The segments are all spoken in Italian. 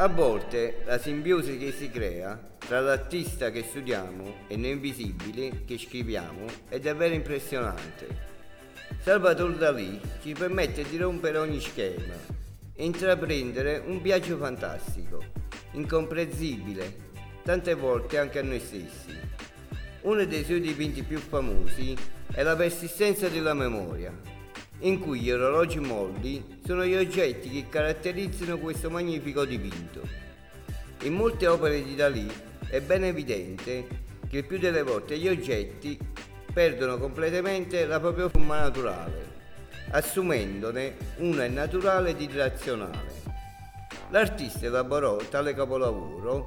A volte la simbiosi che si crea tra l'artista che studiamo e noi invisibili che scriviamo è davvero impressionante. Salvatore Dalì ci permette di rompere ogni schema e intraprendere un viaggio fantastico, incomprensibile, tante volte anche a noi stessi. Uno dei suoi dipinti più famosi è la persistenza della memoria, in cui gli orologi molli sono gli oggetti che caratterizzano questo magnifico dipinto. In molte opere di Dalì è ben evidente che il più delle volte gli oggetti perdono completamente la propria forma naturale, assumendone una innaturale ed irrazionale. L'artista elaborò tale capolavoro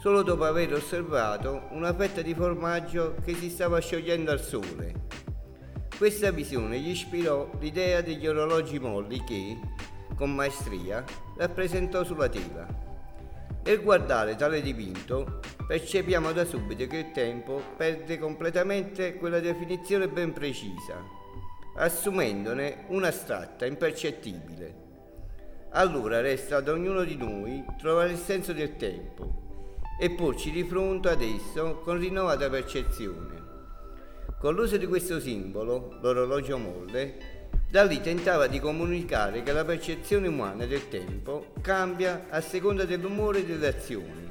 solo dopo aver osservato una fetta di formaggio che si stava sciogliendo al sole questa visione gli ispirò l'idea degli orologi molli che, con maestria, rappresentò sulla tela. Nel guardare tale dipinto, percepiamo da subito che il tempo perde completamente quella definizione ben precisa, assumendone un'astratta, impercettibile. Allora resta ad ognuno di noi trovare il senso del tempo e porci di fronte ad esso con rinnovata percezione. Con l'uso di questo simbolo, l'orologio molle, Dalì tentava di comunicare che la percezione umana del tempo cambia a seconda dell'umore e delle azioni.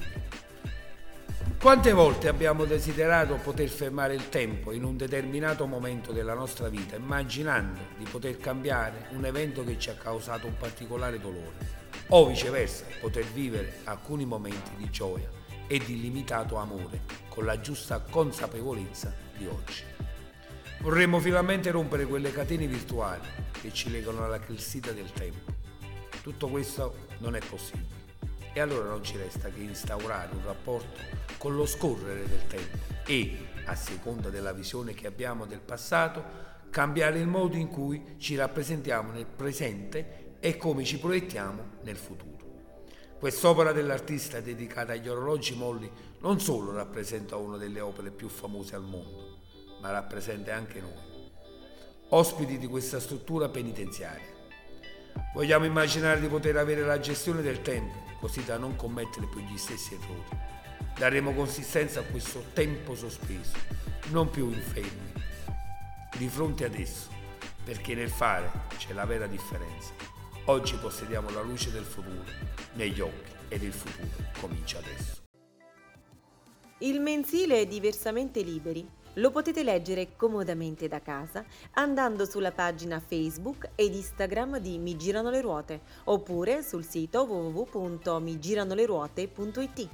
Quante volte abbiamo desiderato poter fermare il tempo in un determinato momento della nostra vita, immaginando di poter cambiare un evento che ci ha causato un particolare dolore, o viceversa, poter vivere alcuni momenti di gioia e di limitato amore con la giusta consapevolezza di oggi. Vorremmo finalmente rompere quelle catene virtuali che ci legano alla clessita del tempo. Tutto questo non è possibile. E allora non ci resta che instaurare un rapporto con lo scorrere del tempo e, a seconda della visione che abbiamo del passato, cambiare il modo in cui ci rappresentiamo nel presente e come ci proiettiamo nel futuro. Quest'opera dell'artista dedicata agli orologi molli non solo rappresenta una delle opere più famose al mondo, ma rappresenta anche noi, ospiti di questa struttura penitenziaria. Vogliamo immaginare di poter avere la gestione del tempo, così da non commettere più gli stessi errori. Daremo consistenza a questo tempo sospeso, non più infermi, di fronte ad esso, perché nel fare c'è la vera differenza. Oggi possediamo la luce del futuro negli occhi ed il futuro comincia adesso. Il mensile è diversamente liberi lo potete leggere comodamente da casa andando sulla pagina Facebook ed Instagram di Mi Girano le Ruote oppure sul sito www.migiranoleruote.it.